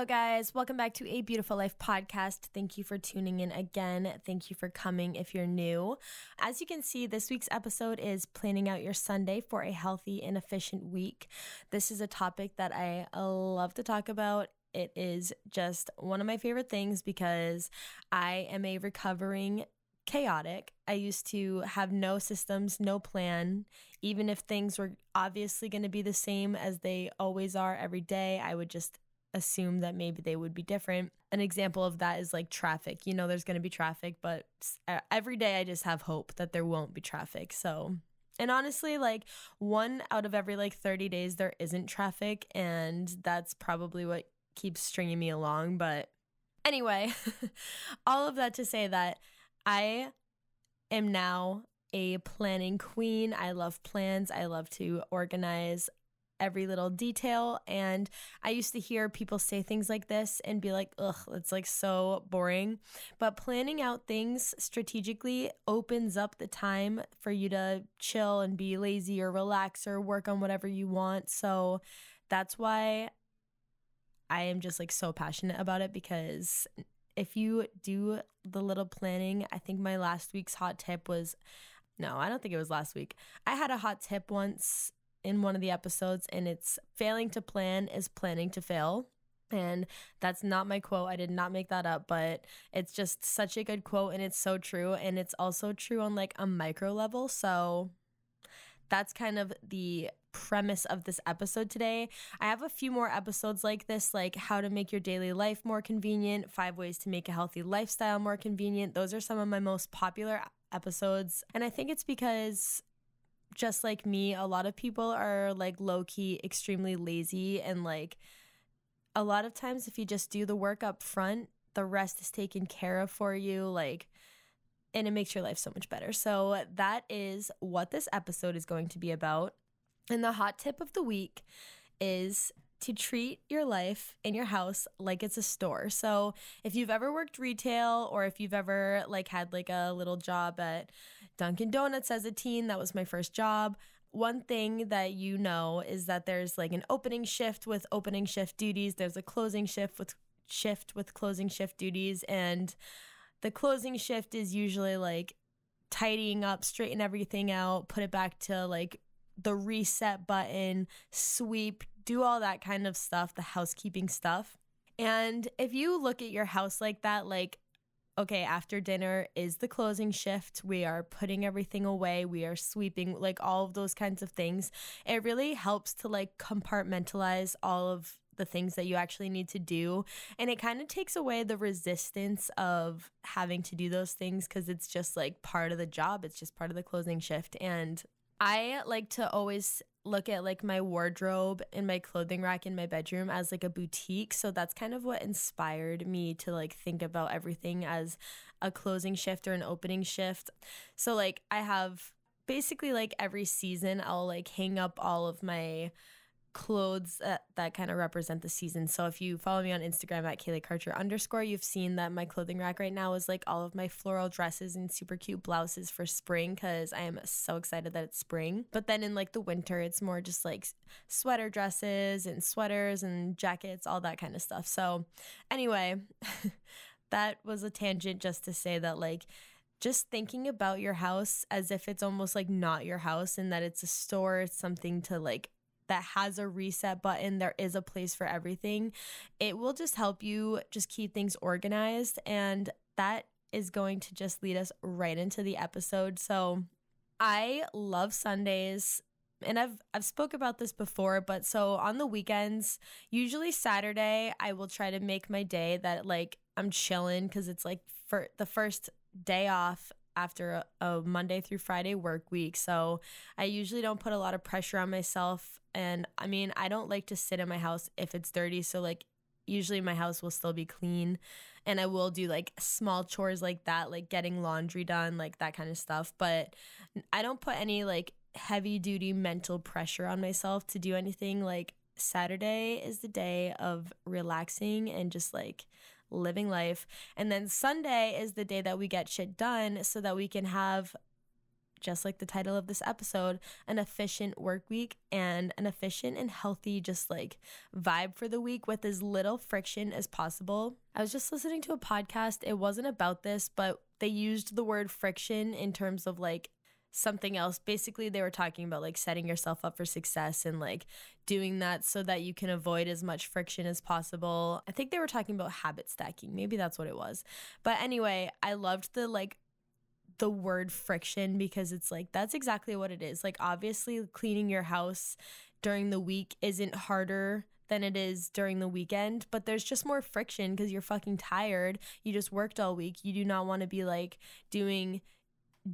Hello, guys. Welcome back to a Beautiful Life podcast. Thank you for tuning in again. Thank you for coming if you're new. As you can see, this week's episode is planning out your Sunday for a healthy and efficient week. This is a topic that I love to talk about. It is just one of my favorite things because I am a recovering chaotic. I used to have no systems, no plan. Even if things were obviously going to be the same as they always are every day, I would just assume that maybe they would be different. An example of that is like traffic. You know, there's going to be traffic, but every day I just have hope that there won't be traffic. So, and honestly, like one out of every like 30 days, there isn't traffic. And that's probably what keeps stringing me along. But anyway, all of that to say that I am now a planning queen. I love plans. I love to organize every little detail. And I used to hear people say things like this and be like, ugh, it's like so boring. But planning out things strategically opens up the time for you to chill and be lazy or relax or work on whatever you want. So that's why I am just like so passionate about it because if you do the little planning, I think my last week's hot tip was no, I don't think it was last week. I had a hot tip once in one of the episodes, and it's failing to plan is planning to fail. And that's not my quote. I did not make that up, but it's just such a good quote and it's so true. And it's also true on like a micro level. So that's kind of the premise of this episode today. I have a few more episodes like this, like how to make your daily life more convenient, five ways to make a healthy lifestyle more convenient. Those are some of my most popular episodes. And I think it's because just like me, a lot of people are like low key extremely lazy and like a lot of times if you just do the work up front, the rest is taken care of for you like and it makes your life so much better. So that is what this episode is going to be about. And the hot tip of the week is to treat your life in your house like it's a store. So, if you've ever worked retail or if you've ever like had like a little job at Dunkin Donuts as a teen, that was my first job. One thing that you know is that there's like an opening shift with opening shift duties, there's a closing shift with shift with closing shift duties and the closing shift is usually like tidying up, straighten everything out, put it back to like the reset button, sweep, do all that kind of stuff, the housekeeping stuff. And if you look at your house like that, like, okay, after dinner is the closing shift. We are putting everything away. We are sweeping, like all of those kinds of things. It really helps to like compartmentalize all of the things that you actually need to do. And it kind of takes away the resistance of having to do those things because it's just like part of the job. It's just part of the closing shift. And I like to always look at like my wardrobe and my clothing rack in my bedroom as like a boutique. So that's kind of what inspired me to like think about everything as a closing shift or an opening shift. So like I have basically like every season I'll like hang up all of my clothes uh, that, that kind of represent the season. So if you follow me on Instagram at Kaylee Karcher underscore, you've seen that my clothing rack right now is like all of my floral dresses and super cute blouses for spring because I am so excited that it's spring. But then in like the winter, it's more just like sweater dresses and sweaters and jackets, all that kind of stuff. So anyway, that was a tangent just to say that like just thinking about your house as if it's almost like not your house and that it's a store, it's something to like that has a reset button. There is a place for everything. It will just help you just keep things organized. And that is going to just lead us right into the episode. So I love Sundays and I've I've spoke about this before, but so on the weekends, usually Saturday, I will try to make my day that like I'm chilling because it's like for the first day off after a, a, Monday through Friday work week. So I usually don't put a lot of pressure on myself. And I mean, I don't like to sit in my house if it's dirty. So, like, usually my house will still be clean and I will do like small chores like that, like getting laundry done, like that kind of stuff. But I don't put any like heavy duty mental pressure on myself to do anything. Like Saturday is the day of relaxing and just like living life. And then Sunday is the day that we get shit done so that we can have just like the title of this episode, an efficient work week and an efficient and healthy, just like vibe for the week with as little friction as possible. I was just listening to a podcast. It wasn't about this, but they used the word friction in terms of like something else. Basically, they were talking about like setting yourself up for success and like doing that so that you can avoid as much friction as possible. I think they were talking about habit stacking. Maybe that's what it was. But anyway, I loved the like the word friction because it's like that's exactly what it is. Like obviously cleaning your house during the week isn't harder than it is during the weekend, but there's just more friction because you're fucking tired. You just worked all week. You do not want to be like doing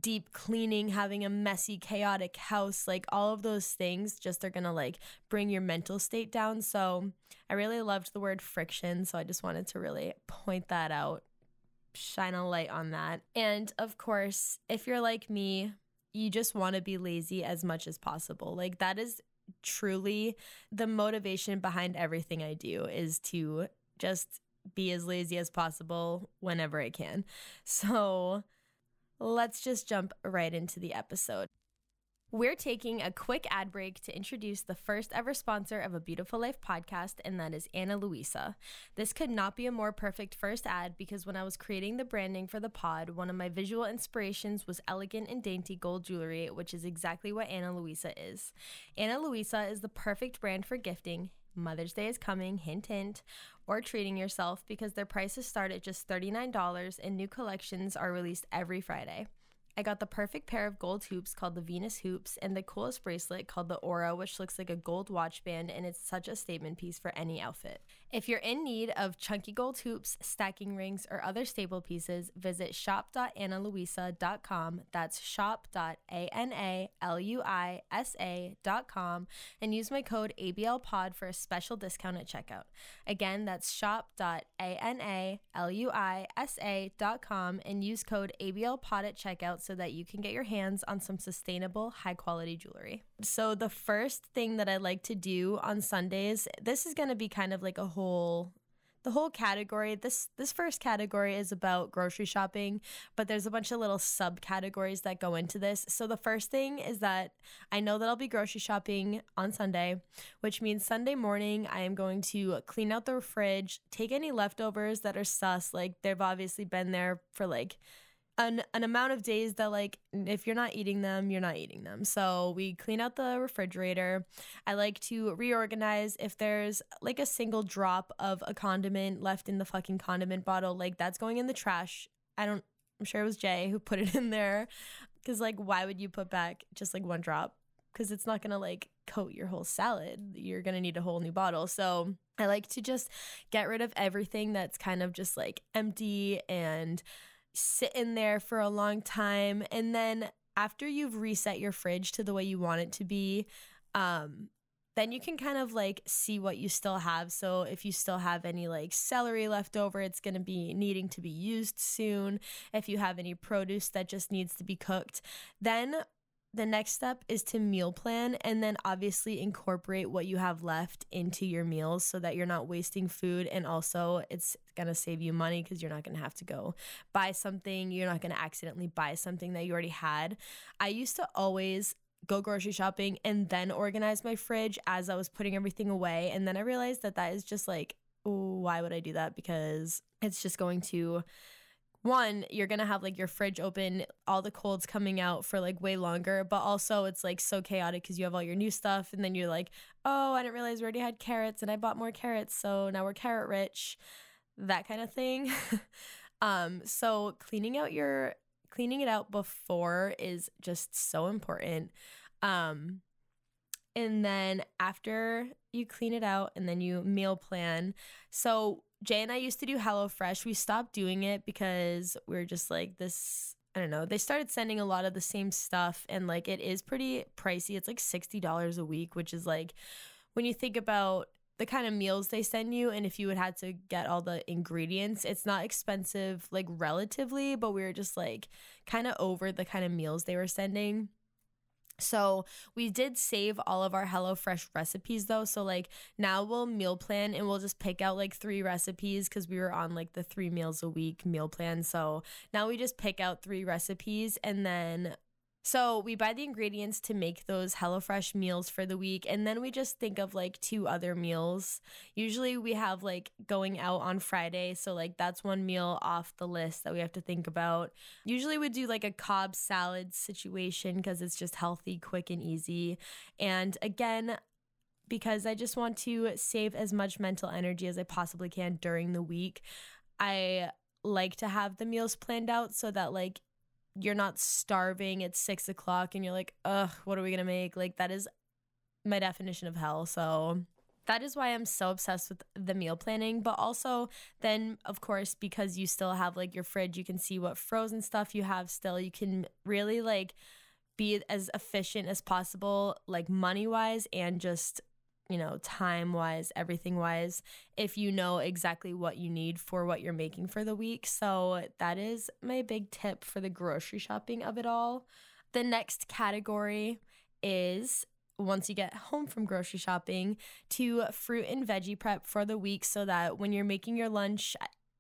deep cleaning, having a messy, chaotic house, like all of those things just are gonna like bring your mental state down. So I really loved the word friction. So I just wanted to really point that out shine a light on that. And of course, if you're like me, you just want to be lazy as much as possible. Like that is truly the motivation behind everything I do is to just be as lazy as possible whenever I can. So let's just jump right into the episode. We're taking a quick ad break to introduce the first ever sponsor of a Beautiful Life podcast, and that is Ana Luisa. This could not be a more perfect first ad because when I was creating the branding for the pod, one of my visual inspirations was elegant and dainty gold jewelry, which is exactly what Ana Luisa is. Ana Luisa is the perfect brand for gifting. Mother's Day is coming, hint, hint, or treating yourself because their prices start at just $39 and new collections are released every Friday. I got the perfect pair of gold hoops called the Venus hoops and the coolest bracelet called the Aura, which looks like a gold watch band and it's such a statement piece for any outfit. If you're in need of chunky gold hoops, stacking rings, or other staple pieces, visit shop.analuisa.com. That's shop.analuisa.com and use my code ABLPOD for a special discount at checkout. Again, that's shop.analuisa.com and use code ABLPOD at checkout so that you can get your hands on some sustainable, high quality jewelry. So, the first thing that I like to do on Sundays, this is going to be kind of like a whole the whole category. This this first category is about grocery shopping but there's a bunch of little subcategories that go into this. So the first thing is that i know that i'll be grocery shopping on sunday which means sunday morning i am going to clean out the fridge take any leftovers that are sus like they've obviously been there for like an, an amount of days that like if you're not eating them you're not eating them. So we clean out the refrigerator. I like to reorganize if there's like a single drop of a condiment left in the fucking condiment bottle like that's going in the trash. I don't i'm sure it was jay who put it in there. Because like why would you put back just like one drop? Because it's not gonna like coat your whole salad. You're gonna need a whole new bottle. So i like to just get rid of everything that's kind of just like empty and sit in there for a long time and then after you've reset your fridge to the way you want it to be um then you can kind of like see what you still have. So if you still have any like celery left over, it's going to be needing to be used soon. If you have any produce that just needs to be cooked, then the next step is to meal plan and then obviously incorporate what you have left into your meals so that you're not wasting food and also it's going to save you money because you're not going to have to go buy something you're not going to accidentally buy something that you already had. I used to always go grocery shopping and then organize my fridge as i was putting everything away and then i realized that that is just like why would i do that? Because it's just going to one, you're gonna have like your fridge open, all the colds coming out for like way longer, but also it's like so chaotic because you have all your new stuff, and then you're like, oh, I didn't realize we already had carrots, and I bought more carrots, so now we're carrot rich, that kind of thing. um, so cleaning out your cleaning it out before is just so important. Um, and then after you clean it out and then you meal plan. So Jay and I used to do HelloFresh. We stopped doing it because we are just like this. I don't know. They started sending a lot of the same stuff, and like it is pretty pricey. It's like sixty dollars a week, which is like when you think about the kind of meals they send you and if you would had to get all the ingredients it's not expensive like relatively but we were just like kind of over the kind of meals they were sending so we did save all of our HelloFresh recipes though. So like now we'll meal plan and we'll just pick out like three recipes because we were on like the three meals a week meal plan. So now we just pick out three recipes and then so we buy the ingredients to make those HelloFresh meals for the week, and then we just think of like two other meals. Usually we have like going out on Friday, so like that's one meal off the list that we have to think about. Usually we do like a Cobb salad situation because it's just healthy, quick, and easy. And again, because I just want to save as much mental energy as I possibly can during the week, I like to have the meals planned out so that like you're not starving at six o'clock and you're like, ugh, what are we gonna make? Like that is my definition of hell. So that is why I'm so obsessed with the meal planning. But also, then of course, because you still have like your fridge, you can see what frozen stuff you have still. You can really like be as efficient as possible, like money wise, and just you know, time wise, everything wise, if you know exactly what you need for what you're making for the week. So that is my big tip for the grocery shopping of it all. The next category is once you get home from grocery shopping to fruit and veggie prep for the week so that when you're making your lunch,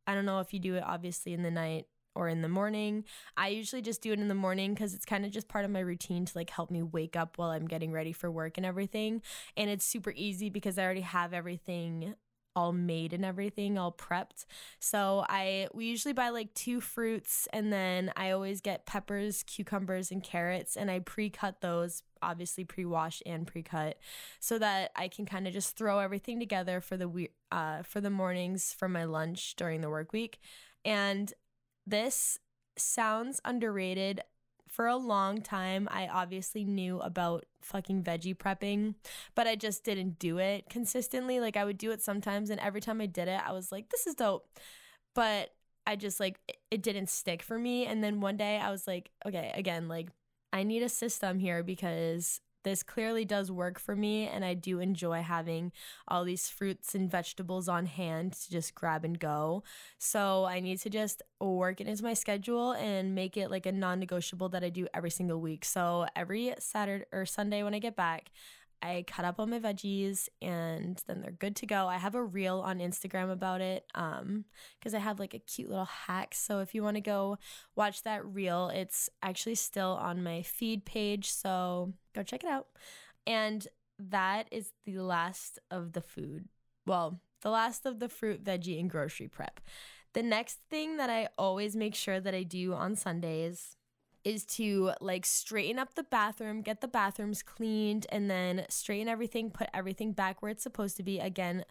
I don't know if you do it obviously in the night or in the morning. I usually just do it in the morning because it's kind of just part of my routine to like help me wake up while I'm getting ready for work and everything. And it's super easy because I already have everything all made and everything all prepped. So I we usually buy like two fruits and then I always get peppers, cucumbers and carrots and I pre-cut those obviously pre-wash and pre-cut so that I can kind of just throw everything together for the we- uh for the mornings for my lunch during the work week. And this sounds underrated. For a long time, I obviously knew about fucking veggie prepping, but I just didn't do it consistently. Like, I would do it sometimes, and every time I did it, I was like, this is dope. But I just like, it didn't stick for me. And then one day I was like, okay, again, like, I need a system here because this clearly does work for me, and I do enjoy having all these fruits and vegetables on hand to just grab and go. So I need to just work it into my schedule and make it like a non negotiable that I do every single week. So every Saturday or Sunday when I get back, I cut up all my veggies and then they're good to go. I have a reel on Instagram about it um because I have like a cute little hack. So if you want to go watch that reel, it's actually still on my feed page, so go check it out. And that is the last of the food. Well, the last of the fruit, veggie and grocery prep. The next thing that I always make sure that I do on Sundays is to like straighten up the bathroom, get the bathrooms cleaned, and then straighten everything, put everything back where it's supposed to be. Again,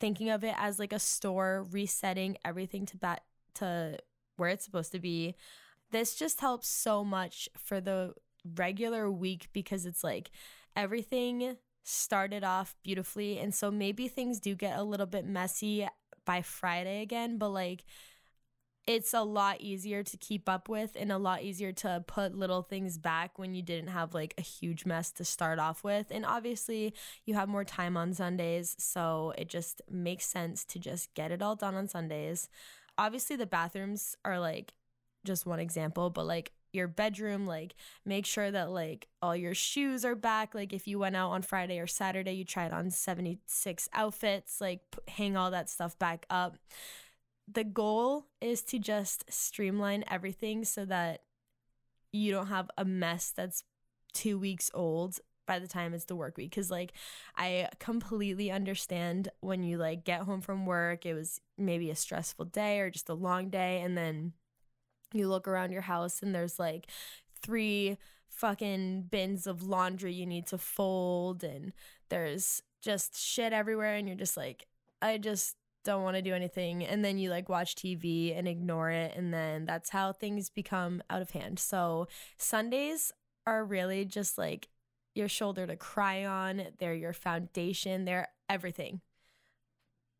thinking of it as like a store, resetting everything to bat to where it's supposed to be. This just helps so much for the regular week because it's like everything started off beautifully and so maybe things do get a little bit messy by Friday again, but like it's a lot easier to keep up with and a lot easier to put little things back when you didn't have like a huge mess to start off with. And obviously, you have more time on Sundays, so it just makes sense to just get it all done on Sundays. Obviously, the bathrooms are like just one example, but like your bedroom like make sure that like all your shoes are back like if you went out on friday or saturday you tried on 76 outfits like hang all that stuff back up the goal is to just streamline everything so that you don't have a mess that's two weeks old by the time it's the work week. Because like i completely understand when you like get home from work it was maybe a stressful day or just a long day and then you look around your house and there's like three fucking bins of laundry you need to fold and there's just shit everywhere and you're just like i just don't want to do anything and then you like watch TV and ignore it and then that's how things become out of hand. So Sundays are really just like your shoulder to cry on, they're your foundation, they're everything.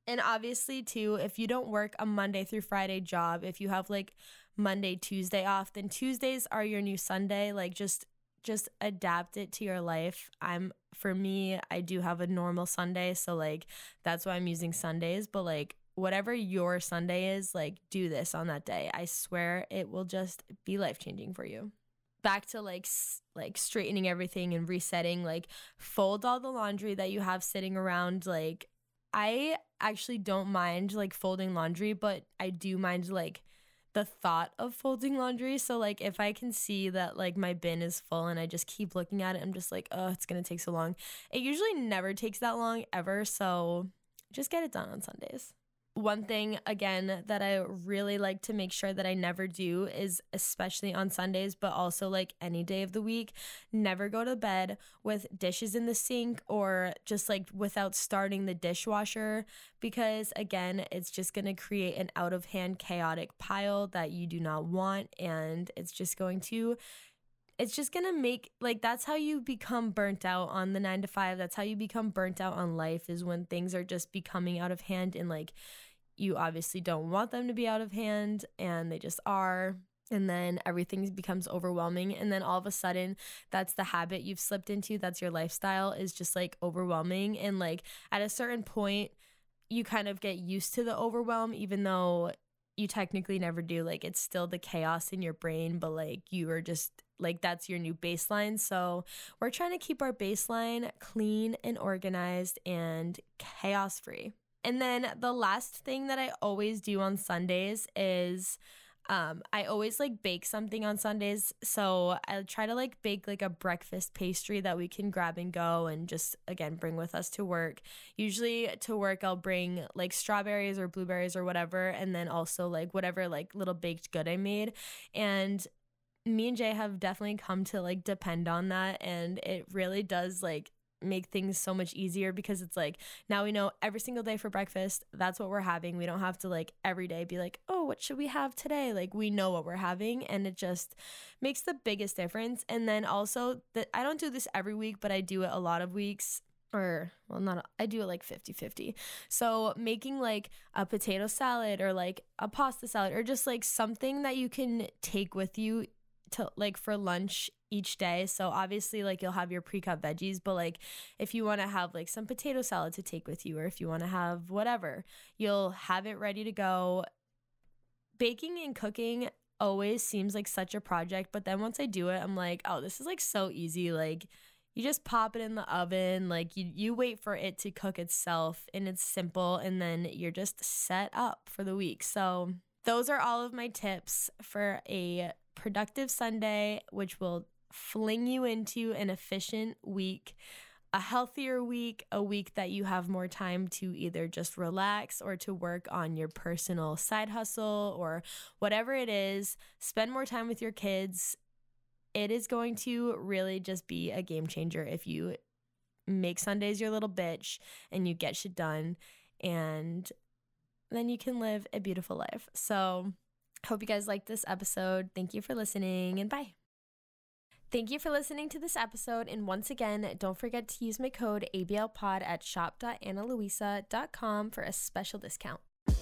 And obviously too, if you don't work a Monday through Friday job, if you have like Monday, Tuesday off, then Tuesdays are your new Sunday. Like just just adapt it to your life. I'm for me, I do have a normal Sunday, so like that's why I'm using Sundays, but like whatever your Sunday is, like do this on that day. I swear it will just be life-changing for you. Back to like like straightening everything and resetting, like fold all the laundry that you have sitting around like I actually don't mind like folding laundry, but I do mind like the thought of folding laundry. So like if I can see that like my bin is full and I just keep looking at it, I'm just like, oh, it's gonna take so long. It usually never takes that long ever. So just get it done on Sundays one thing again that I really like to make sure that I never do is especially on Sundays, but also like any day of the week, never go to bed with dishes in the sink or just like without starting the dishwasher because again, it's just going to create an out of hand chaotic pile that you do not want and it's just going to it's just gonna make like that's how you become burnt out on the nine to five. That's how you become burnt out on life is when things are just becoming out of hand and like you obviously don't want them to be out of hand and they just are. And then everything becomes overwhelming. And then all of a sudden that's the habit you've slipped into that's your lifestyle is just like overwhelming. And like at a certain point you kind of get used to the overwhelm even though you technically never do. Like it's still the chaos in your brain but like you are just like that's your new baseline so we're trying to keep our baseline clean and organized and chaos free and then the last thing that I always do on Sundays is um, I always like bake something on Sundays. So I try to like bake like a breakfast pastry that we can grab and go and just again bring with us to work. Usually to work, I'll bring like strawberries or blueberries or whatever, and then also like whatever like little baked good I made. And me and Jay have definitely come to like depend on that. And it really does like make things so much easier because it's like now we know every single day for breakfast that's what we're having we don't have to like every day be like oh what should we have today like we know what we're having and it just makes the biggest difference and then also that I don't do this every week but I do it a lot of weeks or well not I do it like 50-50. So making like a potato salad or like a pasta salad or just like something that you can take with you to like for lunch each day. So obviously like you'll have your pre-cut veggies, but like if you want to have like some potato salad to take with you or if you want to have whatever, you'll have it ready to go. Baking and cooking always seems like such a project, but then once I do it, I'm like, "Oh, this is like so easy." Like you just pop it in the oven, like you you wait for it to cook itself and it's simple and then you're just set up for the week. So those are all of my tips for a productive Sunday, which will fling you into an efficient week, a healthier week, a week that you have more time to either just relax or to work on your personal side hustle or whatever it is. Spend more time with your kids. It is going to really just be a game changer if you make Sundays your little bitch and you get shit done and then you can live a beautiful life. So, hope you guys liked this episode. Thank you for listening and bye. Thank you for listening to this episode. And once again, don't forget to use my code ABLPOD at shop.analuisa.com for a special discount.